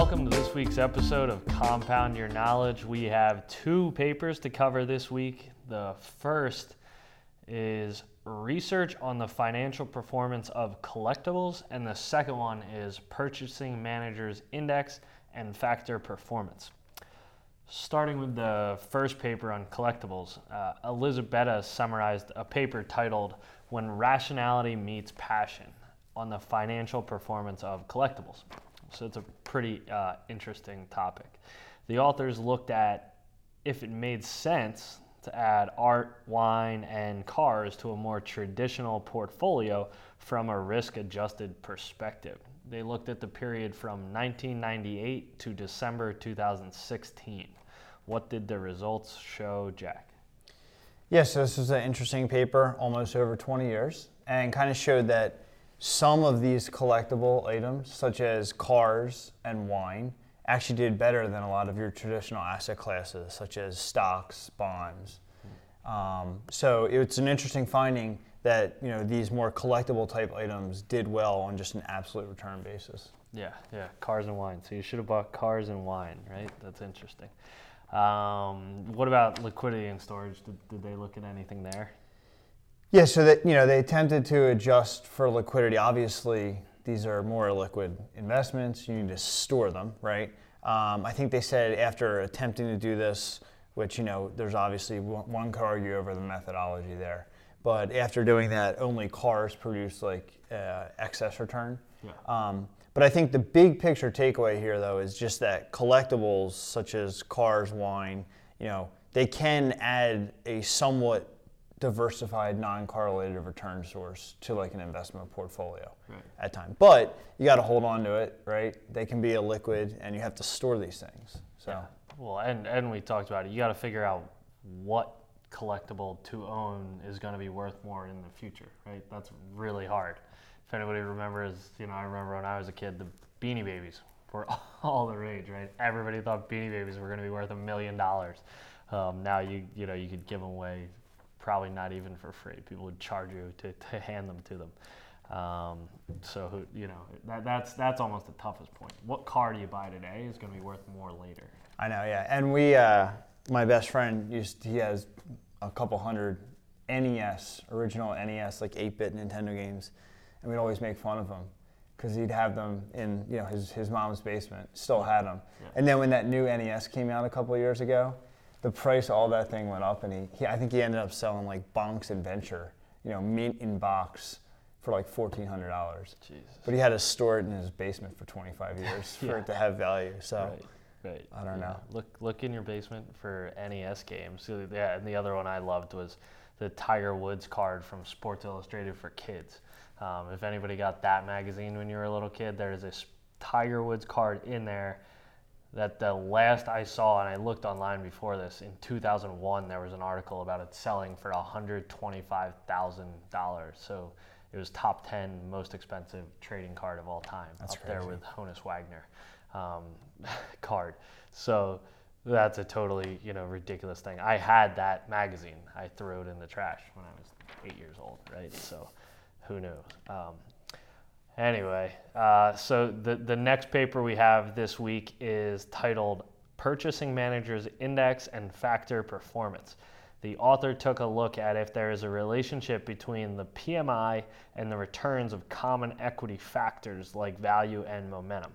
welcome to this week's episode of Compound Your Knowledge. We have two papers to cover this week. The first is research on the financial performance of collectibles, and the second one is Purchasing Managers Index and Factor Performance. Starting with the first paper on collectibles, uh, Elisabetta summarized a paper titled When Rationality Meets Passion on the financial performance of collectibles. So it's a pretty uh, interesting topic. The authors looked at if it made sense to add art, wine, and cars to a more traditional portfolio from a risk adjusted perspective. They looked at the period from 1998 to December 2016. What did the results show, Jack? Yes, this was an interesting paper, almost over 20 years, and kind of showed that some of these collectible items, such as cars and wine, actually did better than a lot of your traditional asset classes, such as stocks, bonds. Um, so it's an interesting finding that you know these more collectible type items did well on just an absolute return basis. Yeah, yeah, cars and wine. So you should have bought cars and wine, right? That's interesting. Um, what about liquidity and storage? Did, did they look at anything there? Yeah, so that you know they attempted to adjust for liquidity. Obviously, these are more liquid investments. You need to store them, right? Um, I think they said after attempting to do this, which you know, there's obviously one could argue over the methodology there, but after doing that, only cars produce like uh, excess return. Yeah. Um, but I think the big picture takeaway here, though, is just that collectibles such as cars, wine, you know, they can add a somewhat diversified non-correlated return source to like an investment portfolio right. at time. But you got to hold on to it, right? They can be a liquid, and you have to store these things. So yeah. well, and and we talked about it. You got to figure out what collectible to own is going to be worth more in the future, right? That's really hard. If anybody remembers, you know, I remember when I was a kid, the Beanie Babies were all the rage, right? Everybody thought Beanie Babies were going to be worth a million dollars. Um, now you you know you could give them away probably not even for free. People would charge you to, to hand them to them. Um, so you know that, that's that's almost the toughest point. What car do you buy today is going to be worth more later. I know, yeah. And we, uh, my best friend used he has a couple hundred NES, original NES, like 8-bit Nintendo games, and we'd always make fun of him because he'd have them in you know his his mom's basement. Still had them. Yeah. And then when that new NES came out a couple years ago, the price all that thing went up, and he, he I think he ended up selling like Bonk's Adventure, you know, mint in box for like fourteen hundred dollars. But he had to store it in his basement for twenty five years yeah. for it to have value. So. Right. Right. I don't yeah. know. Look, look in your basement for NES games. Yeah, and the other one I loved was the Tiger Woods card from Sports Illustrated for kids. Um, if anybody got that magazine when you were a little kid, there is a Tiger Woods card in there that the last I saw, and I looked online before this, in 2001, there was an article about it selling for $125,000. So it was top 10 most expensive trading card of all time, that's up crazy. there with Honus Wagner um, card. So that's a totally you know ridiculous thing. I had that magazine. I threw it in the trash when I was eight years old, right? So who knew? Um, Anyway, uh, so the, the next paper we have this week is titled Purchasing Managers Index and Factor Performance. The author took a look at if there is a relationship between the PMI and the returns of common equity factors like value and momentum.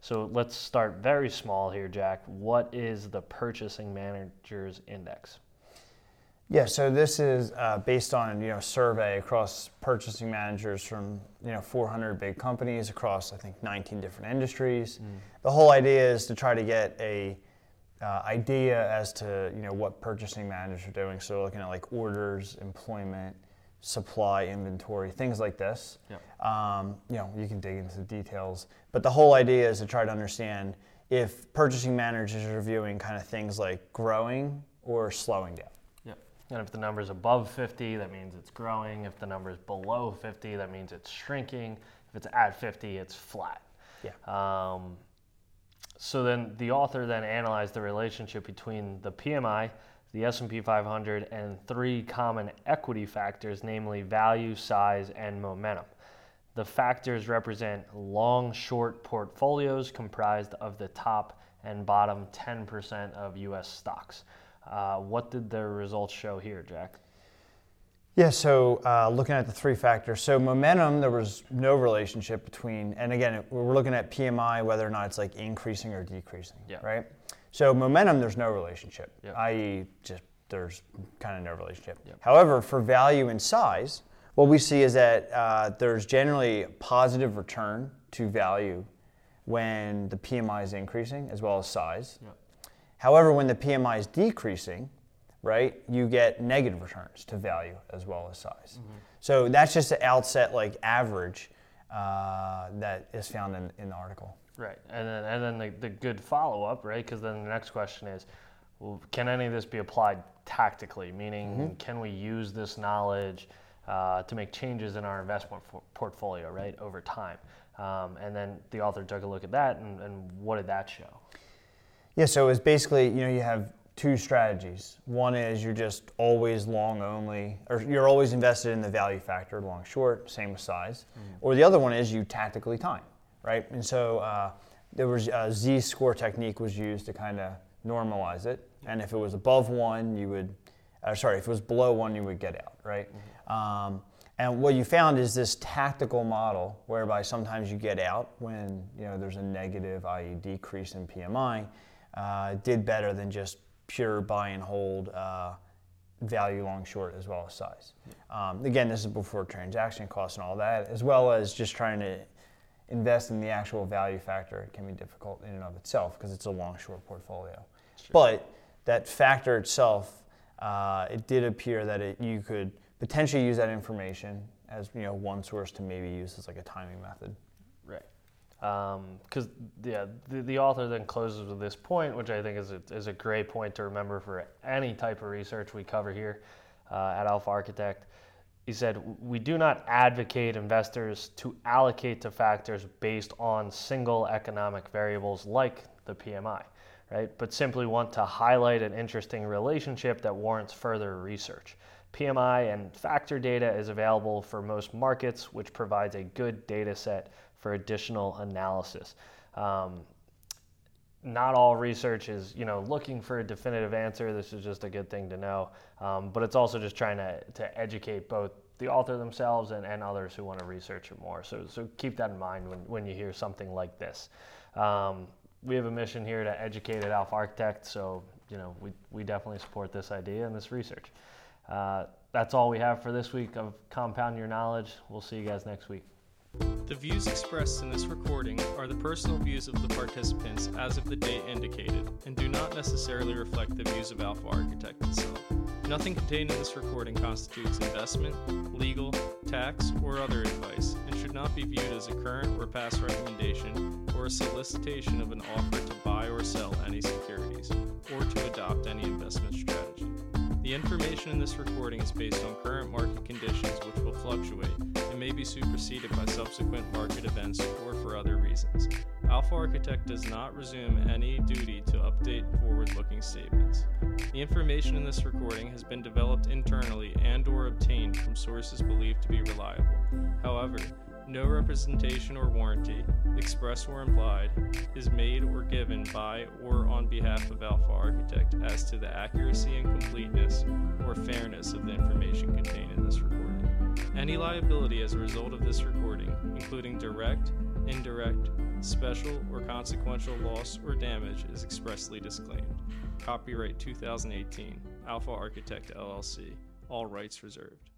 So let's start very small here, Jack. What is the Purchasing Managers Index? Yeah, so this is uh, based on you know survey across purchasing managers from you know 400 big companies across I think 19 different industries. Mm. The whole idea is to try to get a uh, idea as to you know what purchasing managers are doing. So looking at like orders, employment, supply, inventory, things like this. Yeah. Um, you know you can dig into the details, but the whole idea is to try to understand if purchasing managers are viewing kind of things like growing or slowing down. And if the number is above 50, that means it's growing. If the number is below 50, that means it's shrinking. If it's at 50, it's flat. Yeah. Um, so then the author then analyzed the relationship between the PMI, the S&P 500, and three common equity factors, namely value, size, and momentum. The factors represent long short portfolios comprised of the top and bottom 10% of US stocks. Uh, what did the results show here, Jack? Yeah, so uh, looking at the three factors. So momentum, there was no relationship between, and again, we're looking at PMI, whether or not it's like increasing or decreasing, yeah. right? So momentum, there's no relationship, yep. i.e., just there's kind of no relationship. Yep. However, for value and size, what we see is that uh, there's generally positive return to value when the PMI is increasing as well as size. Yep. However, when the PMI is decreasing, right, you get negative returns to value as well as size. Mm-hmm. So that's just the outset like average uh, that is found in, in the article. Right, and then and then the, the good follow up, right? Because then the next question is, well, can any of this be applied tactically? Meaning, mm-hmm. can we use this knowledge uh, to make changes in our investment for- portfolio, right, over time? Um, and then the author took a look at that, and, and what did that show? Yeah, so it's basically you know you have two strategies. One is you're just always long only, or you're always invested in the value factor, long short, same with size. Mm-hmm. Or the other one is you tactically time right? And so uh, there was a z-score technique was used to kind of normalize it. And if it was above one, you would, uh, sorry, if it was below one, you would get out, right? Mm-hmm. Um, and what you found is this tactical model whereby sometimes you get out when you know there's a negative, i.e., decrease in PMI, uh, did better than just pure buy and hold uh, value long short as well as size. Um, again, this is before transaction costs and all that, as well as just trying to invest in the actual value factor, it can be difficult in and of itself because it's a long short portfolio. But that factor itself, uh, it did appear that it, you could potentially use that information as you know one source to maybe use as like a timing method. Because um, yeah, the, the author then closes with this point, which I think is a, is a great point to remember for any type of research we cover here uh, at Alpha Architect he said, We do not advocate investors to allocate to factors based on single economic variables like the PMI, right? But simply want to highlight an interesting relationship that warrants further research. PMI and factor data is available for most markets, which provides a good data set for additional analysis. Um, not all research is you know looking for a definitive answer. This is just a good thing to know, um, but it's also just trying to, to educate both the author themselves and, and others who want to research it more. So so keep that in mind when, when you hear something like this. Um, we have a mission here to educate at Alpha Architect, so you know we, we definitely support this idea and this research. Uh, that's all we have for this week of Compound Your Knowledge. We'll see you guys next week. The views expressed in this recording are the personal views of the participants as of the date indicated and do not necessarily reflect the views of Alpha Architect itself. Nothing contained in this recording constitutes investment, legal, tax, or other advice and should not be viewed as a current or past recommendation or a solicitation of an offer to buy information in this recording is based on current market conditions which will fluctuate and may be superseded by subsequent market events or for other reasons. Alpha Architect does not resume any duty to update forward-looking statements. The information in this recording has been developed internally and or obtained from sources believed to be reliable. However, no representation or warranty, express or implied, is made or given by or on behalf of Alpha Architect as to the accuracy and completeness of the information contained in this recording. Any liability as a result of this recording, including direct, indirect, special, or consequential loss or damage, is expressly disclaimed. Copyright 2018, Alpha Architect LLC, all rights reserved.